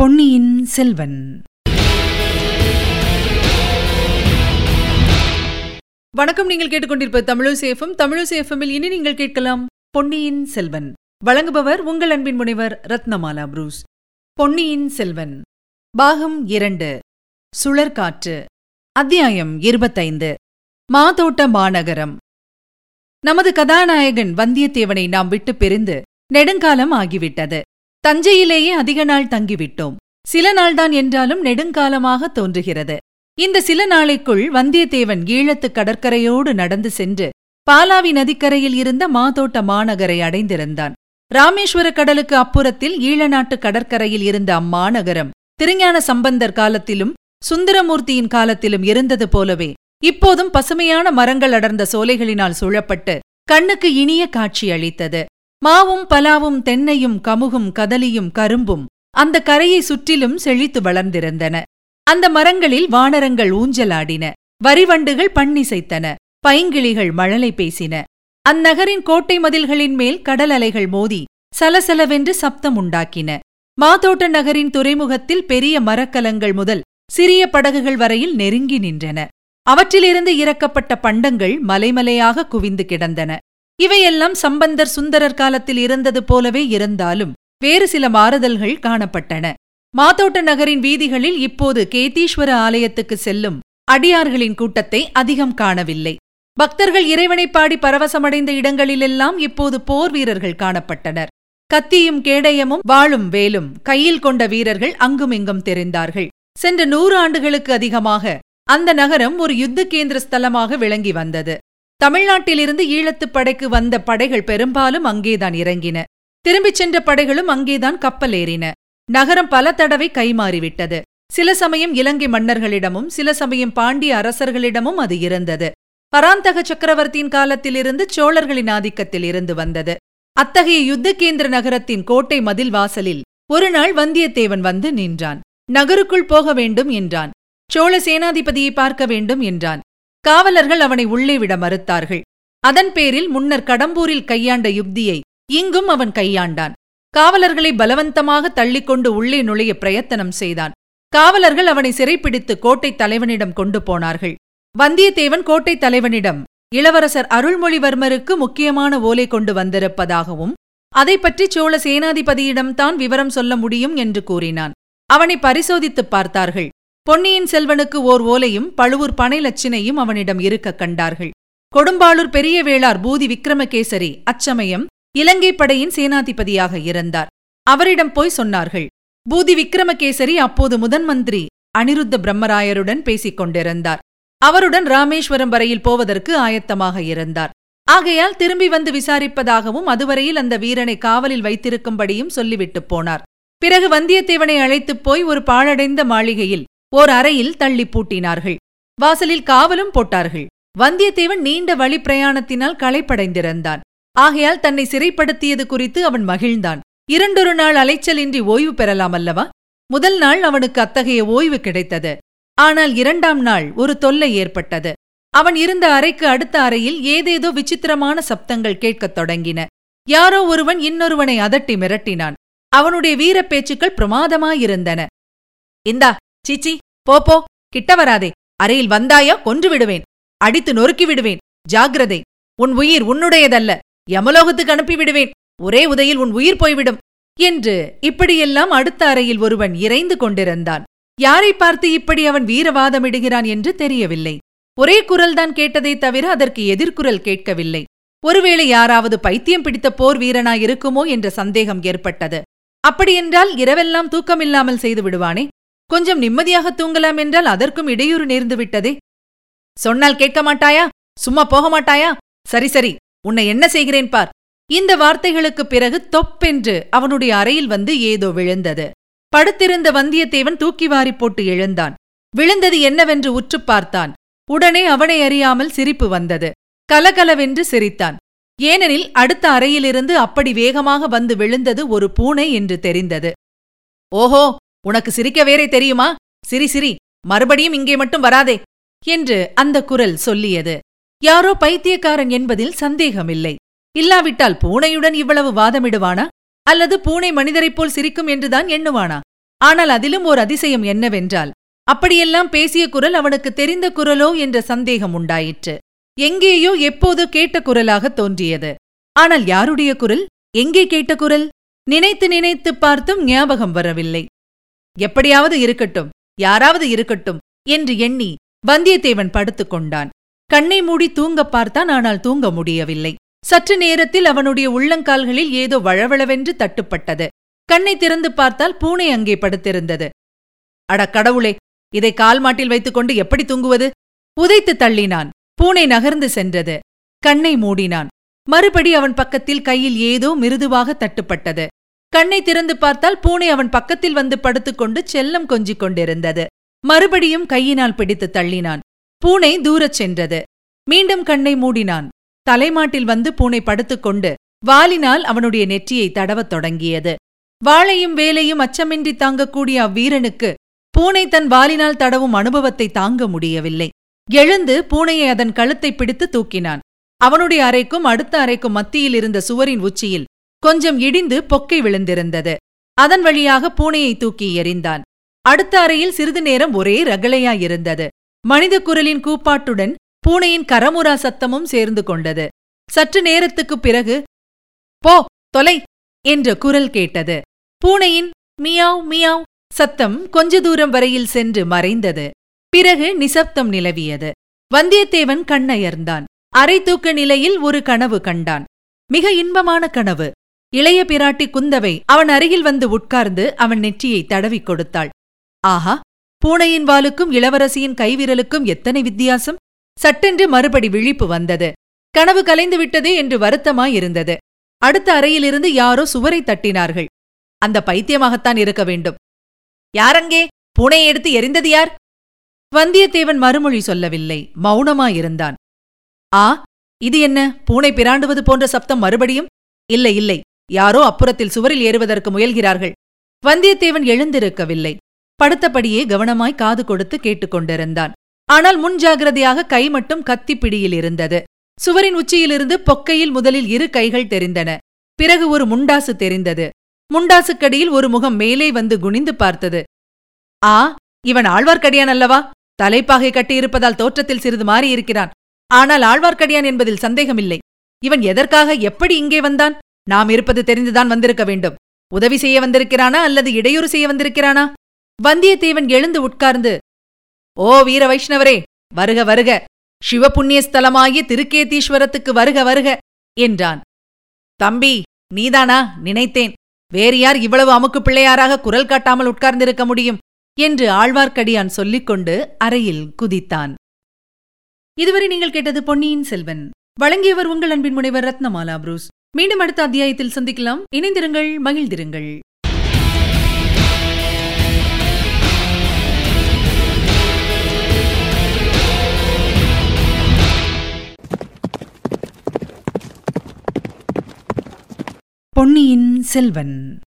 பொன்னியின் செல்வன். வணக்கம் நீங்கள் கேட்டுக்கொண்டிருப்ப தமிழசேஃபம் தமிழசேஃபமில் இனி நீங்கள் கேட்கலாம் பொன்னியின் செல்வன். வழங்குபவர் உங்கள் அன்பின் முனைவர் ரத்னமாலா புரூஸ். பொன்னியின் செல்வன். பாகம் இரண்டு. சுழற்காற்று. அத்தியாயம் இருபத்தைந்து. மாதோட்ட மாநகரம். நமது கதாநாயகன் வந்தியத்தேவனை நாம் விட்டு பிரிந்து நெடுங்காலம் ஆகிவிட்டது. தஞ்சையிலேயே அதிக நாள் தங்கிவிட்டோம். சில நாள்தான் என்றாலும் நெடுங்காலமாக தோன்றுகிறது. இந்த சில நாளைக்குள் வந்தியத்தேவன் ஈழத்து கடற்கரையோடு நடந்து சென்று பாலாவி நதிக்கரையில் இருந்த மாதோட்ட மாநகரை அடைந்திருந்தான். ராமேஸ்வர கடலுக்கு அப்புறத்தில் ஈழநாட்டு கடற்கரையில் இருந்த அம்மாநகரம் திருஞான சம்பந்தர் காலத்திலும் சுந்தரமூர்த்தியின் காலத்திலும் இருந்தது போலவே இப்போதும் பசுமையான மரங்கள் அடர்ந்த சோலைகளினால் சூழப்பட்டு கண்ணுக்கு இனிய காட்சி அளித்தது. மாவும் பலாவும் தென்னையும் கமுகும் கதலியும் கரும்பும் அந்த கரையை சுற்றிலும் செழித்து வளர்ந்திருந்தன. அந்த மரங்களில் வானரங்கள் ஊஞ்சலாடின. வரிவண்டுகள் பண்ணிசைத்தன பைங்கிளிகள் மழலை பேசின. அந்நகரின் கோட்டை மதில்களின் மேல் கடல் அலைகள் மோதி சலசலவென்று சப்தம் உண்டாக்கின. மாதோட்ட நகரின் துறைமுகத்தில் பெரிய மரக்கலங்கள் முதல் சிறிய படகுகள் வரையில் நெருங்கி நின்றன. அவற்றிலிருந்து இறக்கப்பட்ட பண்டங்கள் மலைமலையாக குவிந்து கிடந்தன. இவையெல்லாம் சம்பந்தர் சுந்தரர் காலத்தில் இருந்தது போலவே இருந்தாலும் வேறு சில மாறுதல்கள் காணப்பட்டன. மாதோட்ட நகரின் வீதிகளில் இப்போது கேதீஸ்வர ஆலயத்துக்கு செல்லும் அடியார்களின் கூட்டத்தை அதிகம் காணவில்லை. பக்தர்கள் இறைவனை பாடி பரவசமடைந்த இடங்களிலெல்லாம் இப்போது போர் வீரர்கள் காணப்பட்டனர். கத்தியும் கேடயமும் வாளும் வேலும் கையில் கொண்ட வீரர்கள் அங்குமிங்கும் தெரிந்தார்கள். சென்ற நூறு ஆண்டுகளுக்கு அதிகமாக அந்த நகரம் ஒரு யுத்த கேந்திர ஸ்தலமாக விளங்கி வந்தது. தமிழ்நாட்டிலிருந்து ஈழத்துப் படைக்கு வந்த படைகள் பெரும்பாலும் அங்கேதான் இறங்கின. திரும்பிச் சென்ற படைகளும் அங்கேதான் கப்பல் ஏறின நகரம் பல தடவை கைமாறிவிட்டது. சில சமயம் இலங்கை மன்னர்களிடமும் சில சமயம் பாண்டிய அரசர்களிடமும் அது இருந்தது. பராந்தக சக்கரவர்த்தியின் காலத்திலிருந்து சோழர்களின் ஆதிக்கத்தில் இருந்து வந்தது. அத்தகைய யுத்த கேந்திர நகரத்தின் கோட்டை மதில் வாசலில் ஒரு நாள் வந்தியத்தேவன் வந்து நின்றான். நகருக்குள் போக வேண்டும் என்றான். சோழ சேனாதிபதியை பார்க்க வேண்டும் என்றான். காவலர்கள் அவனை உள்ளே விட மறுத்தார்கள். அதன் பேரில் முன்னர் கடம்பூரில் கையாண்ட யுக்தியை இங்கும் அவன் கையாண்டான். காவலர்களை பலவந்தமாக தள்ளிக்கொண்டு உள்ளே நுழைய பிரயத்தனம் செய்தான். காவலர்கள் அவனை சிறைப்பிடித்து கோட்டைத் தலைவனிடம் கொண்டு போனார்கள். வந்தியத்தேவன் கோட்டைத் தலைவனிடம் இளவரசர் அருள்மொழிவர்மருக்கு முக்கியமான ஓலை கொண்டு வந்திருப்பதாகவும் அதை பற்றி சோழ சேனாதிபதியிடம்தான் விவரம் சொல்ல முடியும் என்று கூறினான். அவனை பரிசோதித்துப் பார்த்தார்கள். பொன்னியின் செல்வனுக்கு ஓர் ஓலையும் பழுவூர் பனை லட்சினையும் அவனிடம் இருக்க கண்டார்கள். கொடும்பாளூர் பெரிய வேளார் பூதி விக்ரமகேசரி அச்சமயம் இலங்கை படையின் சேனாதிபதியாக இருந்தார். அவரிடம் போய் சொன்னார்கள் பூதி விக்ரமகேசரி அப்போது முதன் மந்திரி அனிருத்த பிரம்மராயருடன் பேசிக் கொண்டிருந்தார். அவருடன் ராமேஸ்வரம் வரையில் போவதற்கு ஆயத்தமாக இருந்தார். ஆகையால் திரும்பி வந்து விசாரிப்பதாகவும் அதுவரையில் அந்த வீரனை காவலில் வைத்திருக்கும்படியும் சொல்லிவிட்டு போனார். பிறகு வந்தியத்தேவனை அழைத்துப் போய் ஒரு பாழடைந்த மாளிகையில் ஓர் அறையில் தள்ளி பூட்டினார்கள். வாசலில் காவலும் போட்டார்கள். வந்தியத்தேவன் நீண்ட வழி பிரயாணத்தினால் களைப்படைந்திருந்தான். ஆகையால் தன்னை சிறைப்படுத்தியது குறித்து அவன் மகிழ்ந்தான். இரண்டொரு நாள் அலைச்சலின்றி ஓய்வு பெறலாம் அல்லவா? முதல் நாள் அவனுக்கு அத்தகைய ஓய்வு கிடைத்தது. ஆனால் இரண்டாம் நாள் ஒரு தொல்லை ஏற்பட்டது. அவன் இருந்த அறைக்கு அடுத்த அறையில் ஏதேதோ விசித்திரமான சப்தங்கள் கேட்கத் தொடங்கின. யாரோ ஒருவன் இன்னொருவனை அதட்டி மிரட்டினான். அவனுடைய வீரப் பேச்சுக்கள் பிரமாதமாயிருந்தன. இந்தா சீச்சி போ போ கிட்ட வராதே. அறையில் வந்தாயா? கொன்று விடுவேன். அடித்து நொறுக்கி விடுவேன். ஜாகிரதை உன் உயிர் உன்னுடையதல்ல. யமலோகத்துக்கு அனுப்பிவிடுவேன். ஒரே உதையில் உன் உயிர் போய்விடும். என்று இப்படியெல்லாம் அடுத்த அறையில் ஒருவன் இறைந்து கொண்டிருந்தான். யாரை பார்த்து இப்படி அவன் வீரவாதமிடுகிறான் என்று தெரியவில்லை. ஒரே குரல்தான் கேட்டதே தவிர அதற்கு எதிர்குரல் கேட்கவில்லை. ஒருவேளை யாராவது பைத்தியம் பிடித்த போர் வீரனாயிருக்குமோ என்ற சந்தேகம் ஏற்பட்டது. அப்படியென்றால் இரவெல்லாம் தூக்கமில்லாமல் செய்து விடுவானே? கொஞ்சம் நிம்மதியாக தூங்கலாம் என்றால் அதற்கும் இடையூறு நேர்ந்து விட்டதே? சொன்னால் கேட்க மாட்டாயா? சும்மா போக மாட்டாயா? சரி சரி. உன்னை என்ன செய்கிறேன் பார். இந்த வார்த்தைகளுக்குப் பிறகு தொப்பென்று அவனுடைய அறையில் வந்து ஏதோ விழுந்தது. படுத்திருந்த வந்தியத்தேவன் தூக்கி வாரி போட்டு எழுந்தான். விழுந்தது என்னவென்று உற்றுப் பார்த்தான். உடனே அவனை அறியாமல் சிரிப்பு வந்தது. கலகலவென்று சிரித்தான். ஏனெனில் அடுத்த அறையிலிருந்து அப்படி வேகமாக வந்து விழுந்தது ஒரு பூனை என்று தெரிந்தது. ஓஹோ உனக்கு சிரிக்க வேறே தெரியுமா? சிரி சிரி மறுபடியும் இங்கே மட்டும் வராதே என்று அந்த குரல் சொல்லியது. யாரோ பைத்தியக்காரன் என்பதில் சந்தேகமில்லை. இல்லாவிட்டால் பூனையுடன் இவ்வளவு வாதமிடுவானா? அல்லது பூனை மனிதரைப் போல் சிரிக்கும் என்றுதான் எண்ணுவானா? ஆனால் அதிலும் ஓர் அதிசயம் என்னவென்றால் அப்படியெல்லாம் பேசிய குரல் அவனுக்கு தெரிந்த குரலோ என்ற சந்தேகம் உண்டாயிற்று. எங்கேயோ எப்போதோ கேட்ட குரலாக தோன்றியது. ஆனால் யாருடைய குரல்? எங்கே கேட்ட குரல்? நினைத்து நினைத்துப் பார்த்தும் ஞாபகம் வரவில்லை. எப்படியாவது இருக்கட்டும் யாராவது இருக்கட்டும் என்று எண்ணி வந்தியத்தேவன் படுத்துக் கொண்டான். கண்ணை மூடி தூங்கப் பார்த்தான் ஆனால் தூங்க முடியவில்லை. சற்று நேரத்தில் அவனுடைய உள்ளங்கால்களில் ஏதோ வழவழவென்று தட்டுப்பட்டது. கண்ணை திறந்து பார்த்தால் பூனை அங்கே படுத்திருந்தது. அட கடவுளே இதை கால் மாட்டில் வைத்துக்கொண்டு எப்படி தூங்குவது? உதைத்து தள்ளினான். பூனை நகர்ந்து சென்றது. கண்ணை மூடினான். மறுபடி அவன் பக்கத்தில் கையில் ஏதோ மிருதுவாக தட்டுப்பட்டது. கண்ணை திறந்து பார்த்தால் பூனை அவன் பக்கத்தில் வந்து படுத்துக்கொண்டு செல்லம் கொஞ்சிக் கொண்டிருந்தது மறுபடியும் கையினால் பிடித்து தள்ளினான். பூனை தூரச் சென்றது. மீண்டும் கண்ணை மூடினான். தலைமாட்டில் வந்து பூனை படுத்துக்கொண்டு வாலினால் அவனுடைய நெற்றியை தடவத் தொடங்கியது. வாளையும் வேலையும் அச்சமின்றி தாங்கக்கூடிய அவ்வீரனுக்கு பூனை தன் வாலினால் தடவும் அனுபவத்தை தாங்க முடியவில்லை. எழுந்து பூனையை அதன் கழுத்தை பிடித்து தூக்கினான். அவனுடைய அறைக்கும் அடுத்த அறைக்கும் மத்தியில் இருந்த சுவரின் உச்சியில் கொஞ்சம் இடிந்து பொக்கை விழுந்திருந்தது. அதன் வழியாக பூனையை தூக்கி எறிந்தான். அடுத்த அறையில் சிறிது நேரம் ஒரே ரகளையாயிருந்தது மனித குரலின் கூப்பாட்டுடன் பூனையின் கரமுரா சத்தமும் சேர்ந்து கொண்டது. சற்று நேரத்துக்குப் பிறகு போ தொலை என்ற குரல் கேட்டது. பூனையின் மியாவ் மியாவ் சத்தம் கொஞ்ச தூரம் வரையில் சென்று மறைந்தது. பிறகு நிசப்தம் நிலவியது. வந்தியத்தேவன் கண்ணயர்ந்தான். அரை தூக்க நிலையில் ஒரு கனவு கண்டான். மிக இன்பமான கனவு. இளைய பிராட்டி குந்தவை அவன் அருகில் வந்து உட்கார்ந்து அவன் நெற்றியை தடவிக் கொடுத்தாள். ஆஹா பூனையின் வாலுக்கும் இளவரசியின் கைவிரலுக்கும் எத்தனை வித்தியாசம்? சட்டென்று மறுபடி விழிப்பு வந்தது. கனவு கலைந்து விட்டதே என்று வருத்தமாயிருந்தது. அடுத்த அறையிலிருந்து யாரோ சுவரை தட்டினார்கள். அந்த பைத்தியமாகத்தான் இருக்க வேண்டும். யாரங்கே? பூனையை எடுத்து எரிந்தது யார்? வந்தியத்தேவன் மறுமொழி சொல்லவில்லை. மௌனமாயிருந்தான். ஆ இது என்ன? பூனை பிராண்டுவது போன்ற சப்தம் மறுபடியும்? இல்லை இல்லை. யாரோ அப்புறத்தில் சுவரில் ஏறுவதற்கு முயல்கிறார்கள். வந்தியத்தேவன் எழுந்திருக்கவில்லை. படுத்தபடியே கவனமாய் காது கொடுத்து கேட்டுக்கொண்டிருந்தான் ஆனால் முன்ஜாகிரதையாக கை மட்டும் கத்திப்பிடியில் இருந்தது. சுவரின் உச்சியிலிருந்து பொக்கையில் முதலில் இரு கைகள் தெரிந்தன. பிறகு ஒரு முண்டாசு தெரிந்தது. முண்டாசுக்கடியில் ஒரு முகம் மேலே வந்து குனிந்து பார்த்தது. ஆ இவன் ஆழ்வார்க்கடியான் அல்லவா? தலைப்பாகை கட்டியிருப்பதால் தோற்றத்தில் சிறிது மாறியிருக்கிறான். ஆனால் ஆழ்வார்க்கடியான் என்பதில் சந்தேகமில்லை. இவன் எதற்காக எப்படி இங்கே வந்தான்? நாம் இருப்பது தெரிந்துதான் வந்திருக்க வேண்டும். உதவி செய்ய வந்திருக்கிறானா அல்லது இடையூறு செய்ய வந்திருக்கிறானா? வந்தியத்தேவன் எழுந்து உட்கார்ந்து ஓ வீர வைஷ்ணவரே வருக வருக. சிவபுண்ணியஸ்தலமாகிய திருக்கேதீஸ்வரத்துக்கு வருக வருக என்றான். தம்பி நீதானா? நினைத்தேன். வேறு யார் இவ்வளவு அமுக்கு பிள்ளையாராக குரல் காட்டாமல் உட்கார்ந்திருக்க முடியும்? என்று ஆழ்வார்க்கடியான் சொல்லிக்கொண்டு அறையில் குதித்தான். இதுவரை நீங்கள் கேட்டது பொன்னியின் செல்வன். வழங்கியவர் உங்கள் அன்பின் முனைவர் ரத்னமாலா புரூஸ். மீண்டும் அடுத்த அத்தியாயத்தில் சந்திக்கலாம். இணைந்திருங்கள் மகிழ்ந்திருங்கள். பொன்னியின் செல்வன்.